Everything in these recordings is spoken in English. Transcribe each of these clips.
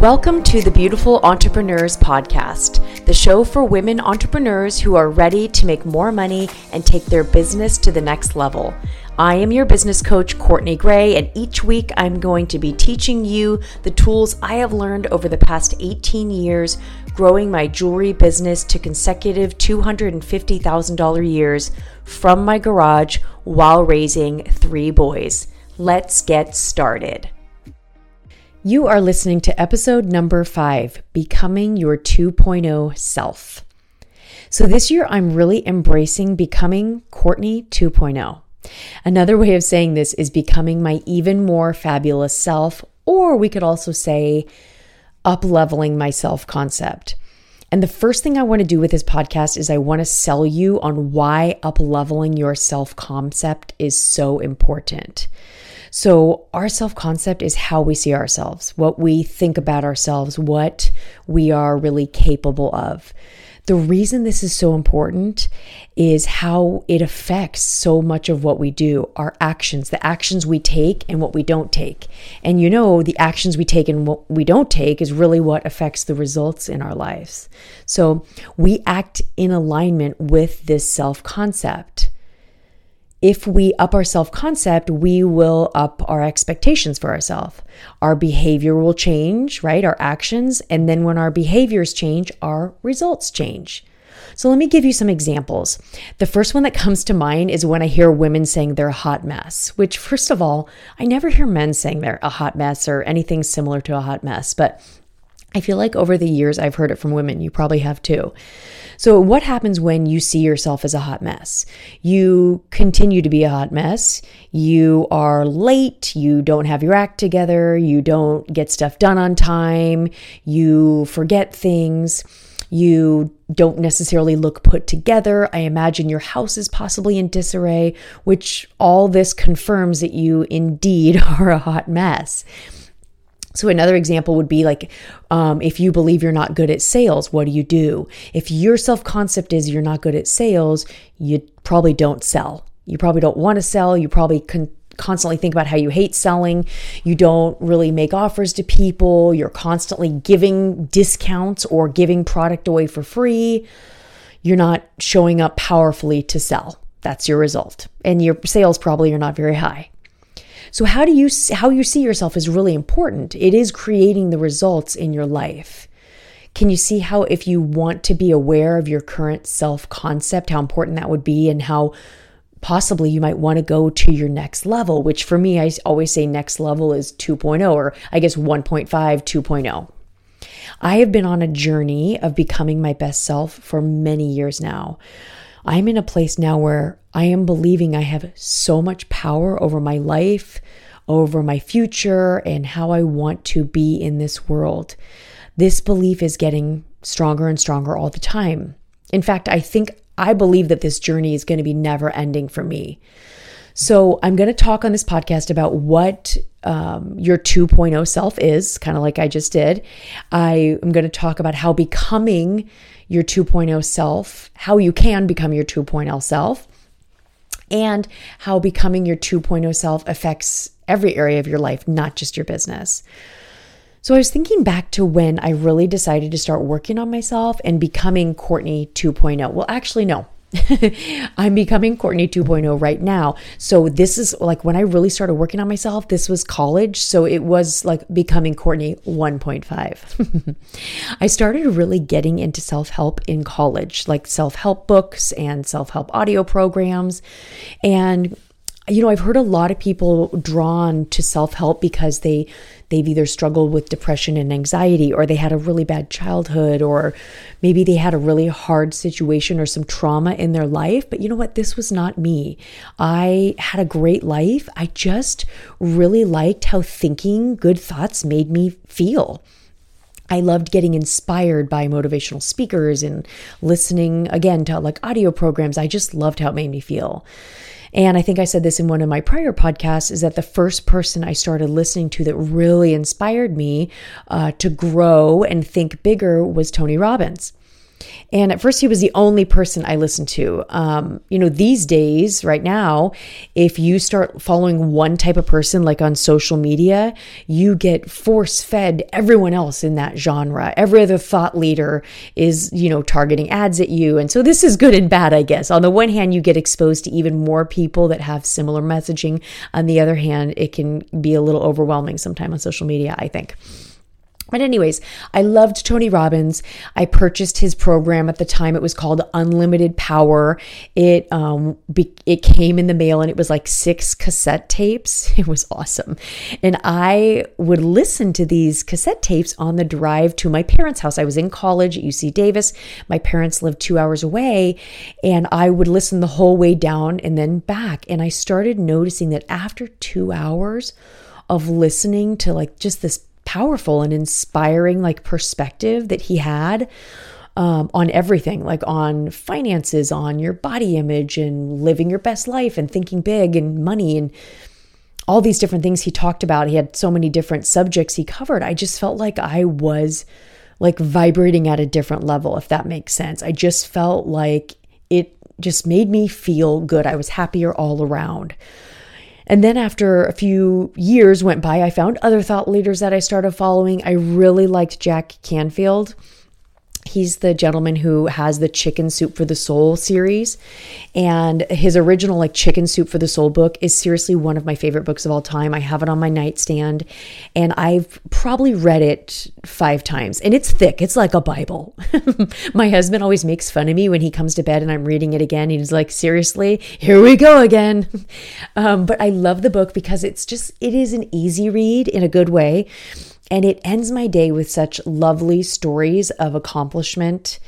Welcome to the Beautiful Entrepreneurs Podcast, the show for women entrepreneurs who are ready to make more money and take their business to the next level. I am your business coach, Courtney Gray, and each week I'm going to be teaching you the tools I have learned over the past 18 years growing my jewelry business to consecutive $250,000 years from my garage while raising three boys. Let's get started. You are listening to episode number five Becoming Your 2.0 Self. So, this year I'm really embracing becoming Courtney 2.0. Another way of saying this is becoming my even more fabulous self, or we could also say up leveling my self concept. And the first thing I want to do with this podcast is I want to sell you on why up leveling your self concept is so important. So, our self concept is how we see ourselves, what we think about ourselves, what we are really capable of. The reason this is so important is how it affects so much of what we do, our actions, the actions we take and what we don't take. And you know, the actions we take and what we don't take is really what affects the results in our lives. So we act in alignment with this self concept if we up our self concept, we will up our expectations for ourselves. Our behavior will change, right? Our actions. And then when our behaviors change, our results change. So let me give you some examples. The first one that comes to mind is when I hear women saying they're a hot mess, which, first of all, I never hear men saying they're a hot mess or anything similar to a hot mess. But I feel like over the years, I've heard it from women. You probably have too. So, what happens when you see yourself as a hot mess? You continue to be a hot mess. You are late. You don't have your act together. You don't get stuff done on time. You forget things. You don't necessarily look put together. I imagine your house is possibly in disarray, which all this confirms that you indeed are a hot mess. So, another example would be like um, if you believe you're not good at sales, what do you do? If your self concept is you're not good at sales, you probably don't sell. You probably don't want to sell. You probably con- constantly think about how you hate selling. You don't really make offers to people. You're constantly giving discounts or giving product away for free. You're not showing up powerfully to sell. That's your result. And your sales probably are not very high. So how do you how you see yourself is really important. It is creating the results in your life. Can you see how if you want to be aware of your current self-concept, how important that would be and how possibly you might want to go to your next level, which for me I always say next level is 2.0 or I guess 1.5 2.0. I have been on a journey of becoming my best self for many years now. I'm in a place now where I am believing I have so much power over my life, over my future, and how I want to be in this world. This belief is getting stronger and stronger all the time. In fact, I think I believe that this journey is going to be never ending for me. So, I'm going to talk on this podcast about what um, your 2.0 self is, kind of like I just did. I am going to talk about how becoming your 2.0 self, how you can become your 2.0 self, and how becoming your 2.0 self affects every area of your life, not just your business. So I was thinking back to when I really decided to start working on myself and becoming Courtney 2.0. Well, actually, no, I'm becoming Courtney 2.0 right now. So this is like when I really started working on myself, this was college. So it was like becoming Courtney 1.5. I started really getting into self help in college, like self help books and self help audio programs. And you know, I've heard a lot of people drawn to self help because they they've either struggled with depression and anxiety or they had a really bad childhood or maybe they had a really hard situation or some trauma in their life. But you know what? This was not me. I had a great life. I just really liked how thinking good thoughts made me feel. I loved getting inspired by motivational speakers and listening again to like audio programs. I just loved how it made me feel. And I think I said this in one of my prior podcasts is that the first person I started listening to that really inspired me uh, to grow and think bigger was Tony Robbins. And at first, he was the only person I listened to. Um, you know, these days, right now, if you start following one type of person, like on social media, you get force fed everyone else in that genre. Every other thought leader is, you know, targeting ads at you. And so this is good and bad, I guess. On the one hand, you get exposed to even more people that have similar messaging. On the other hand, it can be a little overwhelming sometimes on social media, I think. But, anyways, I loved Tony Robbins. I purchased his program at the time. It was called Unlimited Power. It um, be, it came in the mail, and it was like six cassette tapes. It was awesome, and I would listen to these cassette tapes on the drive to my parents' house. I was in college at UC Davis. My parents lived two hours away, and I would listen the whole way down and then back. And I started noticing that after two hours of listening to like just this powerful and inspiring like perspective that he had um, on everything, like on finances, on your body image, and living your best life, and thinking big, and money, and all these different things he talked about. He had so many different subjects he covered. I just felt like I was like vibrating at a different level, if that makes sense. I just felt like it just made me feel good. I was happier all around. And then after a few years went by, I found other thought leaders that I started following. I really liked Jack Canfield. He's the gentleman who has the Chicken Soup for the Soul series. And his original, like, Chicken Soup for the Soul book is seriously one of my favorite books of all time. I have it on my nightstand and I've probably read it five times. And it's thick, it's like a Bible. my husband always makes fun of me when he comes to bed and I'm reading it again. He's like, seriously, here we go again. Um, but I love the book because it's just, it is an easy read in a good way. And it ends my day with such lovely stories of accomplishment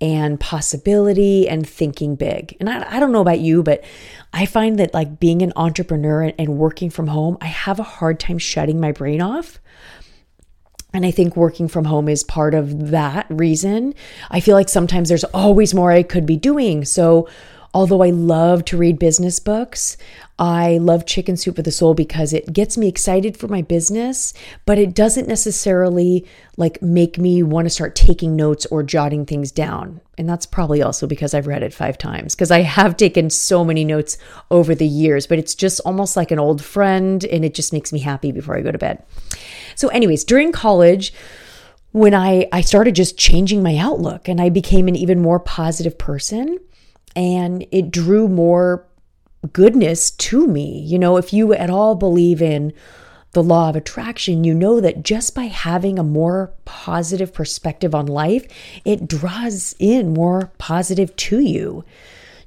and possibility and thinking big. And I, I, don't know about you, but I find that like being an entrepreneur and, and working from home, I have a hard time shutting my brain off. And I think working from home is part of that reason. I feel like sometimes there's always more I could be doing. So, although I love to read business books, I love Chicken Soup for the Soul because it gets me excited for my business, but it doesn't necessarily like make me want to start taking notes or jotting things down. And that's probably also because I've read it 5 times because I have taken so many notes over the years, but it's just almost like an old friend and it just makes me happy before I go to bed. So anyways, during college, when I I started just changing my outlook and I became an even more positive person and it drew more goodness to me. You know, if you at all believe in the law of attraction, you know that just by having a more positive perspective on life, it draws in more positive to you.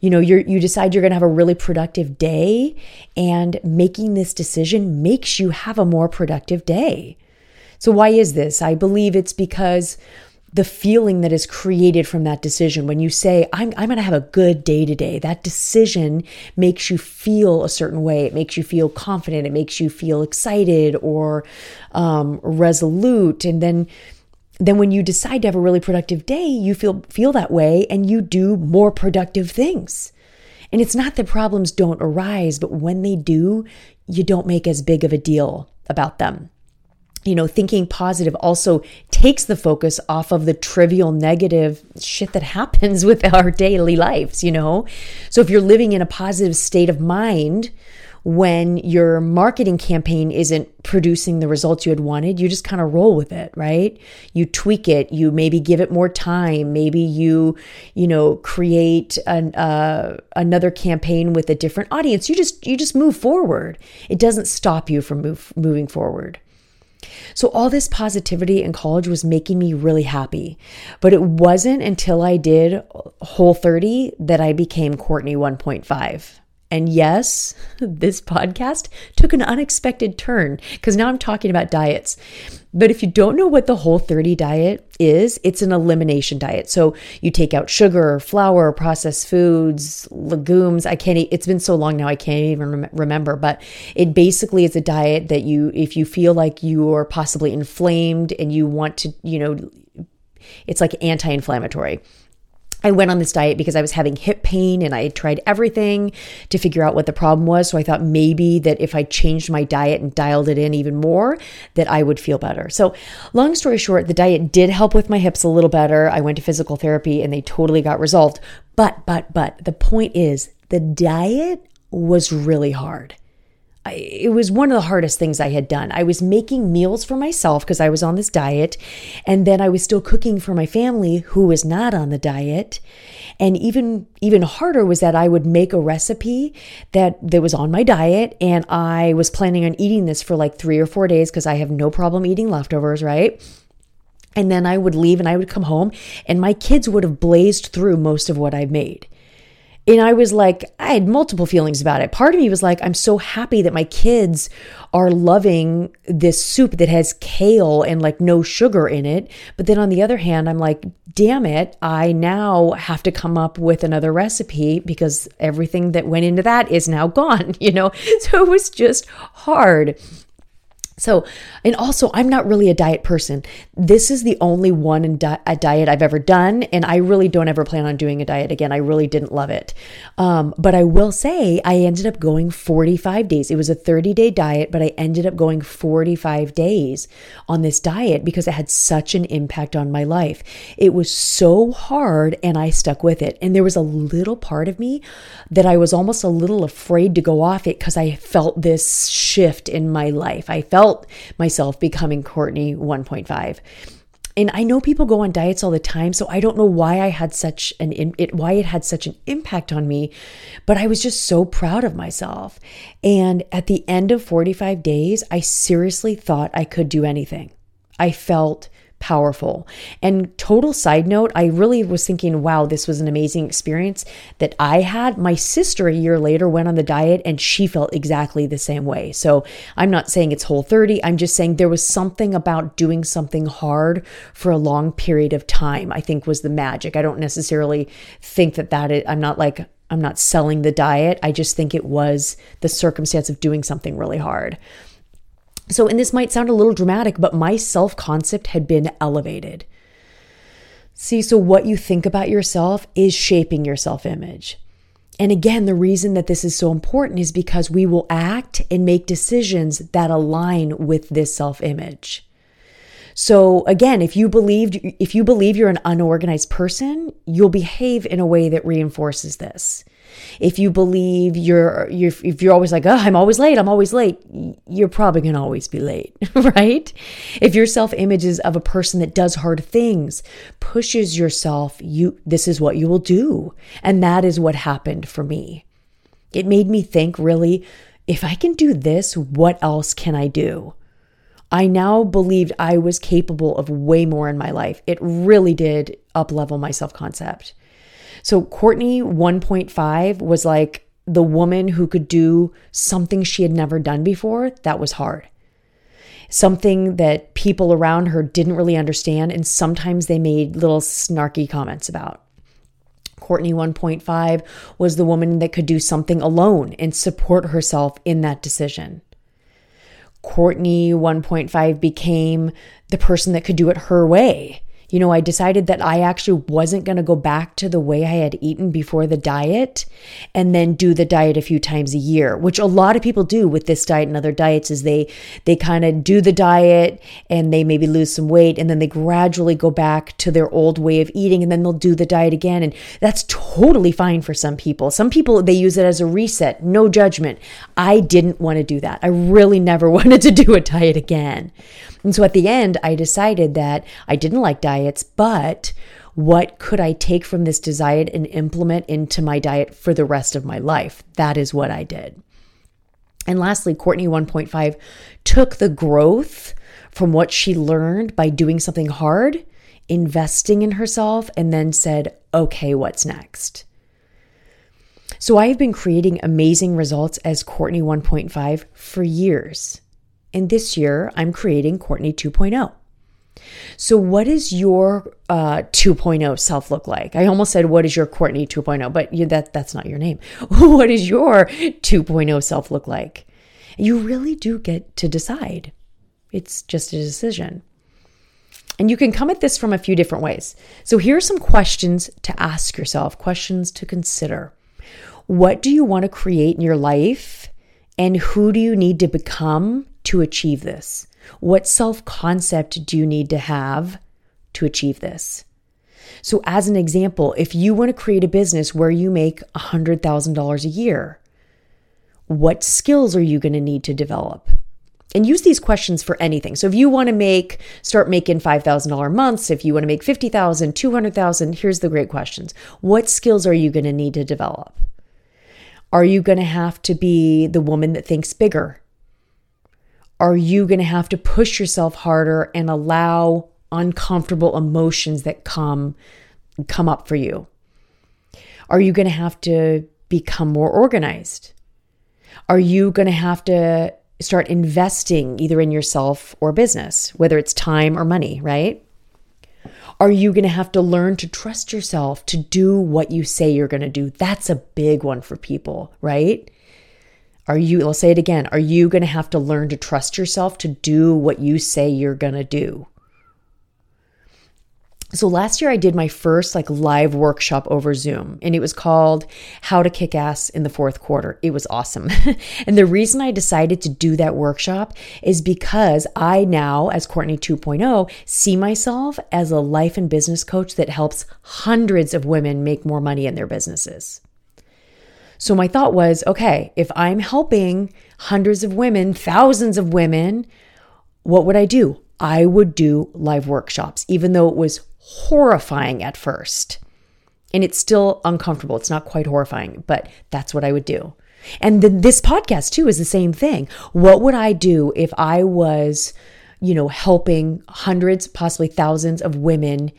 You know, you you decide you're going to have a really productive day and making this decision makes you have a more productive day. So why is this? I believe it's because the feeling that is created from that decision. When you say, I'm, I'm going to have a good day today, that decision makes you feel a certain way. It makes you feel confident. It makes you feel excited or um, resolute. And then then when you decide to have a really productive day, you feel feel that way and you do more productive things. And it's not that problems don't arise, but when they do, you don't make as big of a deal about them you know, thinking positive also takes the focus off of the trivial negative shit that happens with our daily lives, you know? So if you're living in a positive state of mind, when your marketing campaign isn't producing the results you had wanted, you just kind of roll with it, right? You tweak it, you maybe give it more time, maybe you, you know, create an, uh, another campaign with a different audience. You just you just move forward. It doesn't stop you from move, moving forward. So, all this positivity in college was making me really happy. But it wasn't until I did Whole 30 that I became Courtney 1.5. And yes, this podcast took an unexpected turn because now I'm talking about diets. But if you don't know what the whole 30 diet is, it's an elimination diet. So you take out sugar, flour, processed foods, legumes. I can't, eat, it's been so long now, I can't even remember. But it basically is a diet that you, if you feel like you are possibly inflamed and you want to, you know, it's like anti inflammatory I went on this diet because I was having hip pain and I had tried everything to figure out what the problem was. So I thought maybe that if I changed my diet and dialed it in even more, that I would feel better. So, long story short, the diet did help with my hips a little better. I went to physical therapy and they totally got resolved. But, but, but the point is the diet was really hard. I, it was one of the hardest things I had done. I was making meals for myself because I was on this diet, and then I was still cooking for my family who was not on the diet. And even even harder was that I would make a recipe that that was on my diet, and I was planning on eating this for like three or four days because I have no problem eating leftovers, right? And then I would leave and I would come home, and my kids would have blazed through most of what I made. And I was like, I had multiple feelings about it. Part of me was like, I'm so happy that my kids are loving this soup that has kale and like no sugar in it. But then on the other hand, I'm like, damn it, I now have to come up with another recipe because everything that went into that is now gone, you know? So it was just hard. So, and also, I'm not really a diet person. This is the only one in di- a diet I've ever done, and I really don't ever plan on doing a diet again. I really didn't love it. Um, but I will say, I ended up going 45 days. It was a 30 day diet, but I ended up going 45 days on this diet because it had such an impact on my life. It was so hard, and I stuck with it. And there was a little part of me that I was almost a little afraid to go off it because I felt this shift in my life. I felt felt myself becoming Courtney 1.5. And I know people go on diets all the time, so I don't know why I had such an it why it had such an impact on me, but I was just so proud of myself. And at the end of 45 days, I seriously thought I could do anything. I felt powerful. And total side note, I really was thinking, wow, this was an amazing experience that I had. My sister a year later went on the diet and she felt exactly the same way. So I'm not saying it's whole 30. I'm just saying there was something about doing something hard for a long period of time, I think was the magic. I don't necessarily think that that is, I'm not like, I'm not selling the diet. I just think it was the circumstance of doing something really hard. So, and this might sound a little dramatic, but my self concept had been elevated. See, so what you think about yourself is shaping your self image. And again, the reason that this is so important is because we will act and make decisions that align with this self image. So again, if you believed if you believe you're an unorganized person, you'll behave in a way that reinforces this. If you believe you're, you're if you're always like, oh, I'm always late, I'm always late, you're probably going to always be late, right? If your self image is of a person that does hard things, pushes yourself, you this is what you will do. And that is what happened for me. It made me think really, if I can do this, what else can I do? I now believed I was capable of way more in my life. It really did up level my self concept. So Courtney 1.5 was like the woman who could do something she had never done before that was hard. Something that people around her didn't really understand, and sometimes they made little snarky comments about. Courtney 1.5 was the woman that could do something alone and support herself in that decision. Courtney 1.5 became the person that could do it her way you know, I decided that I actually wasn't going to go back to the way I had eaten before the diet and then do the diet a few times a year, which a lot of people do with this diet and other diets is they they kind of do the diet and they maybe lose some weight and then they gradually go back to their old way of eating and then they'll do the diet again and that's totally fine for some people. Some people they use it as a reset, no judgment. I didn't want to do that. I really never wanted to do a diet again. And so at the end, I decided that I didn't like diets, but what could I take from this diet and implement into my diet for the rest of my life? That is what I did. And lastly, Courtney 1.5 took the growth from what she learned by doing something hard, investing in herself, and then said, okay, what's next? So I have been creating amazing results as Courtney 1.5 for years. And this year, I'm creating Courtney 2.0. So, what does your uh, 2.0 self look like? I almost said, "What is your Courtney 2.0?" But you, that that's not your name. what does your 2.0 self look like? You really do get to decide. It's just a decision. And you can come at this from a few different ways. So here are some questions to ask yourself, questions to consider. What do you want to create in your life? And who do you need to become to achieve this? What self concept do you need to have to achieve this? So, as an example, if you want to create a business where you make $100,000 a year, what skills are you going to need to develop? And use these questions for anything. So if you want to make start making $5,000 months, if you want to make 50,000, 200,000, here's the great questions. What skills are you going to need to develop? Are you going to have to be the woman that thinks bigger? Are you going to have to push yourself harder and allow uncomfortable emotions that come come up for you? Are you going to have to become more organized? Are you going to have to start investing either in yourself or business, whether it's time or money, right? Are you going to have to learn to trust yourself to do what you say you're going to do? That's a big one for people, right? Are you, I'll say it again, are you going to have to learn to trust yourself to do what you say you're going to do? So last year I did my first like live workshop over Zoom and it was called How to Kick Ass in the Fourth Quarter. It was awesome. and the reason I decided to do that workshop is because I now as Courtney 2.0 see myself as a life and business coach that helps hundreds of women make more money in their businesses. So my thought was, okay, if I'm helping hundreds of women, thousands of women, what would I do? I would do live workshops, even though it was horrifying at first. And it's still uncomfortable. It's not quite horrifying, but that's what I would do. And then this podcast too is the same thing. What would I do if I was, you know, helping hundreds, possibly thousands of women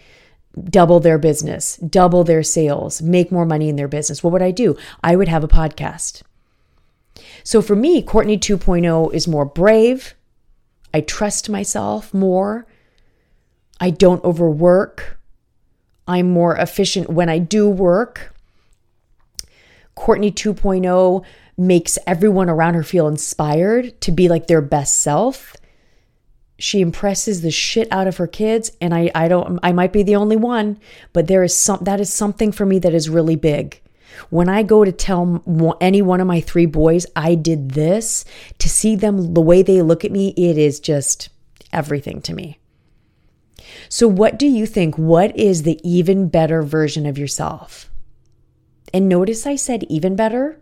double their business, double their sales, make more money in their business? What would I do? I would have a podcast. So for me, Courtney 2.0 is more brave. I trust myself more. I don't overwork. I'm more efficient when I do work. Courtney 2.0 makes everyone around her feel inspired to be like their best self. She impresses the shit out of her kids and I I don't I might be the only one, but there is some that is something for me that is really big. When I go to tell any one of my three boys I did this, to see them the way they look at me, it is just everything to me. So, what do you think? What is the even better version of yourself? And notice I said even better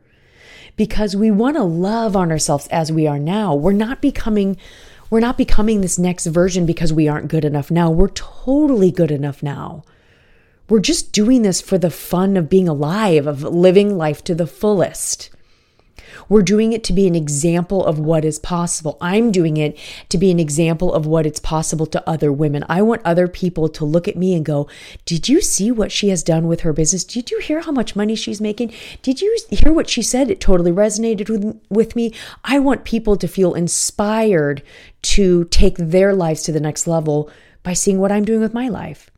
because we want to love on ourselves as we are now. We're not becoming we're not becoming this next version because we aren't good enough now. We're totally good enough now. We're just doing this for the fun of being alive, of living life to the fullest. We're doing it to be an example of what is possible. I'm doing it to be an example of what it's possible to other women. I want other people to look at me and go, Did you see what she has done with her business? Did you hear how much money she's making? Did you hear what she said? It totally resonated with, with me. I want people to feel inspired to take their lives to the next level by seeing what I'm doing with my life.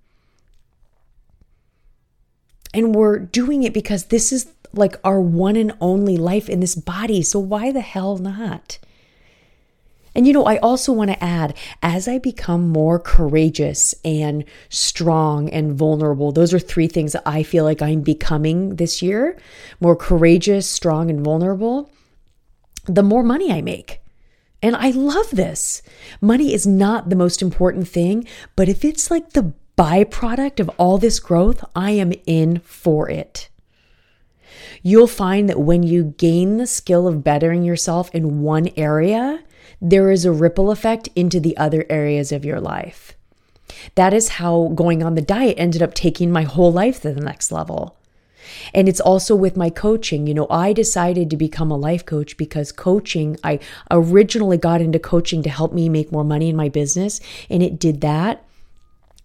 And we're doing it because this is like our one and only life in this body. So why the hell not? And you know, I also want to add as I become more courageous and strong and vulnerable, those are three things that I feel like I'm becoming this year more courageous, strong, and vulnerable, the more money I make. And I love this. Money is not the most important thing, but if it's like the byproduct of all this growth, I am in for it you'll find that when you gain the skill of bettering yourself in one area, there is a ripple effect into the other areas of your life. That is how going on the diet ended up taking my whole life to the next level. And it's also with my coaching. You know, I decided to become a life coach because coaching, I originally got into coaching to help me make more money in my business, and it did that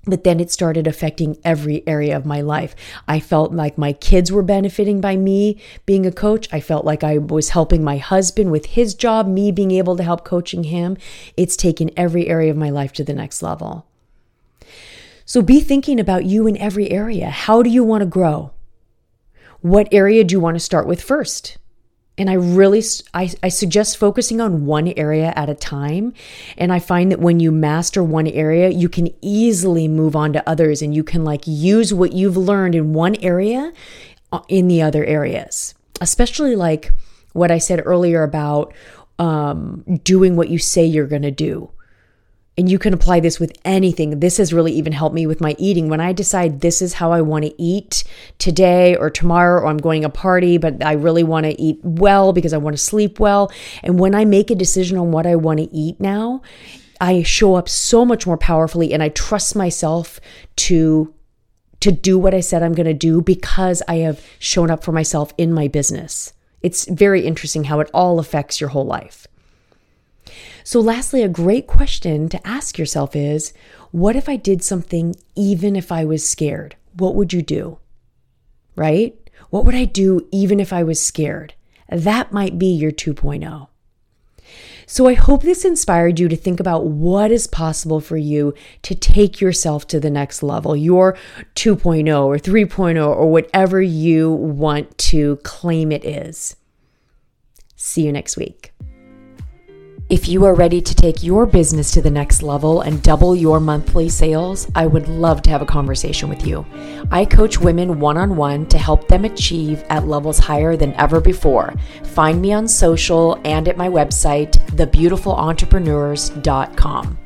but then it started affecting every area of my life. I felt like my kids were benefiting by me being a coach. I felt like I was helping my husband with his job, me being able to help coaching him. It's taken every area of my life to the next level. So be thinking about you in every area. How do you want to grow? What area do you want to start with first? And I really I, I suggest focusing on one area at a time. And I find that when you master one area, you can easily move on to others and you can like use what you've learned in one area uh, in the other areas. Especially like what I said earlier about um, doing what you say you're going to do and you can apply this with anything. This has really even helped me with my eating. When I decide this is how I want to eat today or tomorrow, or I'm going a party, but I really want to eat well because I want to sleep well. And when I make a decision on what I want to eat now, I show up so much more powerfully and I trust myself to to do what I said I'm going to do because I have shown up for myself in my business. It's very interesting how it all affects your whole life. So, lastly, a great question to ask yourself is what if I did something even if I was scared? What would you do? Right? What would I do even if I was scared? That might be your 2.0. So I hope this inspired you to think about what is possible for you to take yourself to the next level, your 2.0 or 3.0 or whatever you want to claim it is. See you next week. If you are ready to take your business to the next level and double your monthly sales, I would love to have a conversation with you. I coach women one on one to help them achieve at levels higher than ever before. Find me on social and at my website, thebeautifulentrepreneurs.com.